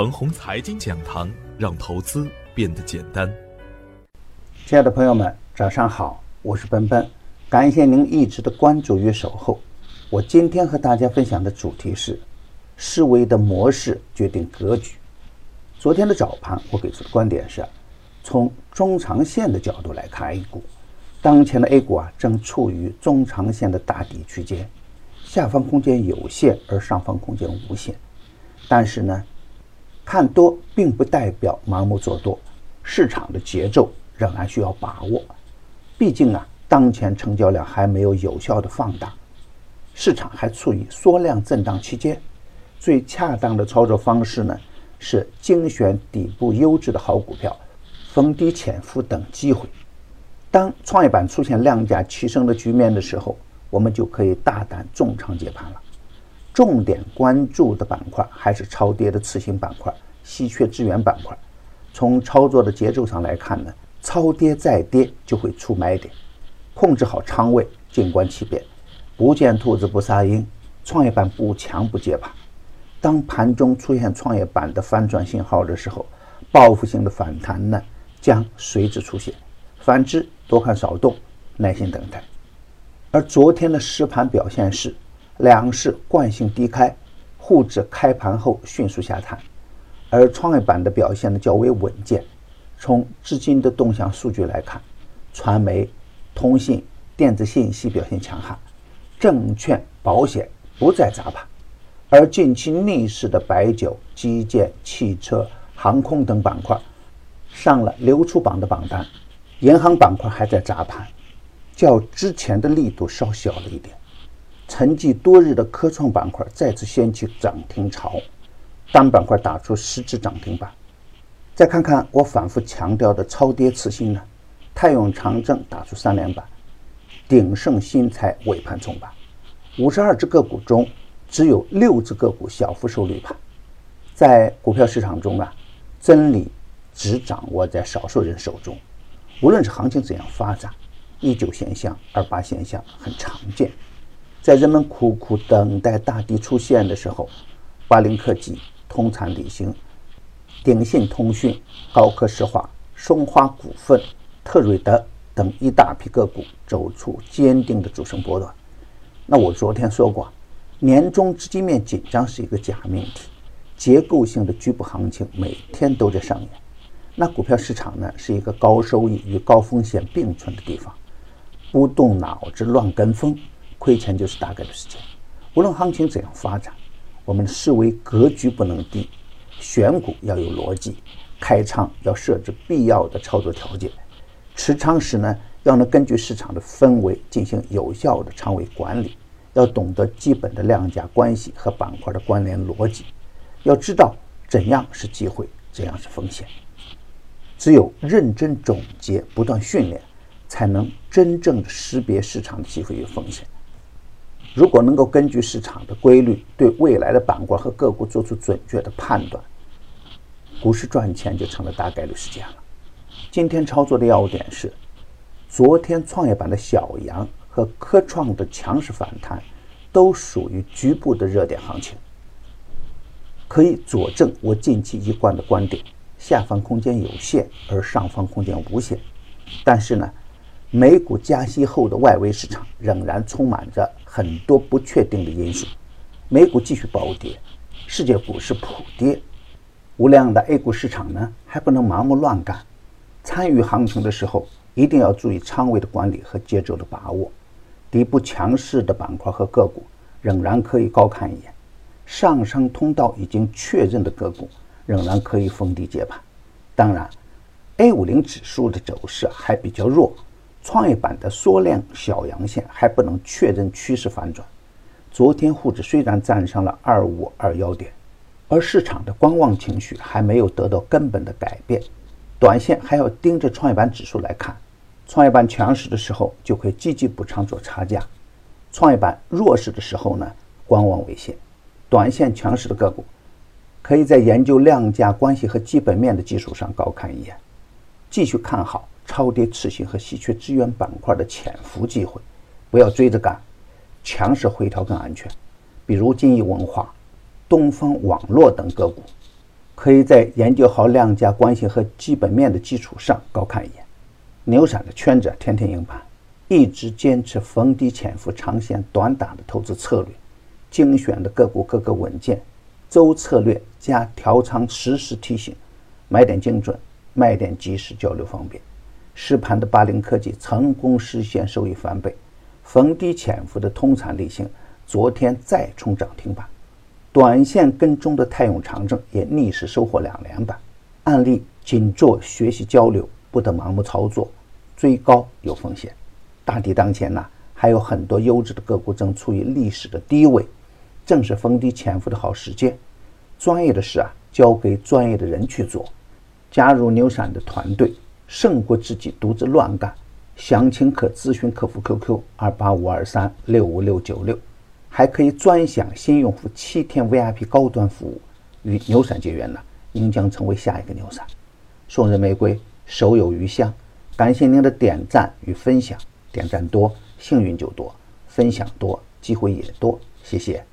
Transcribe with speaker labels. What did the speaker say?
Speaker 1: 腾宏财经讲堂，让投资变得简单。
Speaker 2: 亲爱的朋友们，早上好，我是奔奔，感谢您一直的关注与守候。我今天和大家分享的主题是：思维的模式决定格局。昨天的早盘，我给出的观点是：从中长线的角度来看 A 股，当前的 A 股啊，正处于中长线的大底区间，下方空间有限，而上方空间无限。但是呢，看多并不代表盲目做多，市场的节奏仍然需要把握。毕竟啊，当前成交量还没有有效的放大，市场还处于缩量震荡期间。最恰当的操作方式呢，是精选底部优质的好股票，逢低潜伏等机会。当创业板出现量价齐升的局面的时候，我们就可以大胆重仓接盘了。重点关注的板块还是超跌的次新板块、稀缺资源板块。从操作的节奏上来看呢，超跌再跌就会出买点，控制好仓位，静观其变。不见兔子不撒鹰，创业板不强不接盘。当盘中出现创业板的反转信号的时候，报复性的反弹呢将随之出现。反之，多看少动，耐心等待。而昨天的实盘表现是。两市惯性低开，沪指开盘后迅速下探，而创业板的表现呢较为稳健。从资金的动向数据来看，传媒、通信、电子信息表现强悍，证券、保险不再砸盘，而近期逆势的白酒、基建、汽车、航空等板块上了流出榜的榜单，银行板块还在砸盘，较之前的力度稍小了一点。沉寂多日的科创板块再次掀起涨停潮，单板块打出十只涨停板。再看看我反复强调的超跌次新呢？泰永长证打出三连板，鼎盛新材尾盘冲板。五十二只个股中，只有六只个股小幅收绿盘。在股票市场中啊，真理只掌握在少数人手中。无论是行情怎样发展，一九现象、二八现象很常见。在人们苦苦等待大地出现的时候，华菱科技、通产理行、鼎信通讯、高科石化、松花股份、特瑞德等一大批个股走出坚定的主升波段。那我昨天说过，年终资金面紧张是一个假命题，结构性的局部行情每天都在上演。那股票市场呢，是一个高收益与高风险并存的地方，不动脑子乱跟风。亏钱就是大概的事情。无论行情怎样发展，我们的思维格局不能低，选股要有逻辑，开仓要设置必要的操作条件，持仓时呢要能根据市场的氛围进行有效的仓位管理，要懂得基本的量价关系和板块的关联逻辑，要知道怎样是机会，怎样是风险。只有认真总结，不断训练，才能真正的识别市场的机会与风险。如果能够根据市场的规律，对未来的板块和个股做出准确的判断，股市赚钱就成了大概率事件了。今天操作的要点是：昨天创业板的小阳和科创的强势反弹，都属于局部的热点行情，可以佐证我近期一贯的观点：下方空间有限，而上方空间无限。但是呢？美股加息后的外围市场仍然充满着很多不确定的因素，美股继续暴跌，世界股市普跌，无量的 A 股市场呢还不能盲目乱干。参与行情的时候，一定要注意仓位的管理和节奏的把握。底部强势的板块和个股仍然可以高看一眼，上升通道已经确认的个股仍然可以逢低接盘。当然，A 五零指数的走势还比较弱。创业板的缩量小阳线还不能确认趋势反转。昨天沪指虽然站上了二五二幺点，而市场的观望情绪还没有得到根本的改变。短线还要盯着创业板指数来看。创业板强势的时候就可以积极补仓做差价；创业板弱势的时候呢，观望为先。短线强势的个股，可以在研究量价关系和基本面的基础上高看一眼，继续看好。超跌次新和稀缺资源板块的潜伏机会，不要追着干，强势回调更安全。比如金益文化、东方网络等个股，可以在研究好量价关系和基本面的基础上高看一眼。牛散的圈子天天硬盘，一直坚持逢低潜伏、长线短打的投资策略，精选的个股个个稳健，周策略加调仓实时提醒，买点精准，卖点及时，交流方便。实盘的八零科技成功实现收益翻倍，逢低潜伏的通产立信昨天再冲涨停板，短线跟踪的泰永长证也逆势收获两连板。案例仅做学习交流，不得盲目操作，追高有风险。大底当前呐，还有很多优质的个股正处于历史的低位，正是逢低潜伏的好时间。专业的事啊，交给专业的人去做。加入牛散的团队。胜过自己独自乱干，详情可咨询客服 QQ 二八五二三六五六九六，还可以专享新用户七天 VIP 高端服务。与牛散结缘呢，您将成为下一个牛散。送人玫瑰，手有余香。感谢您的点赞与分享，点赞多幸运就多，分享多机会也多。谢谢。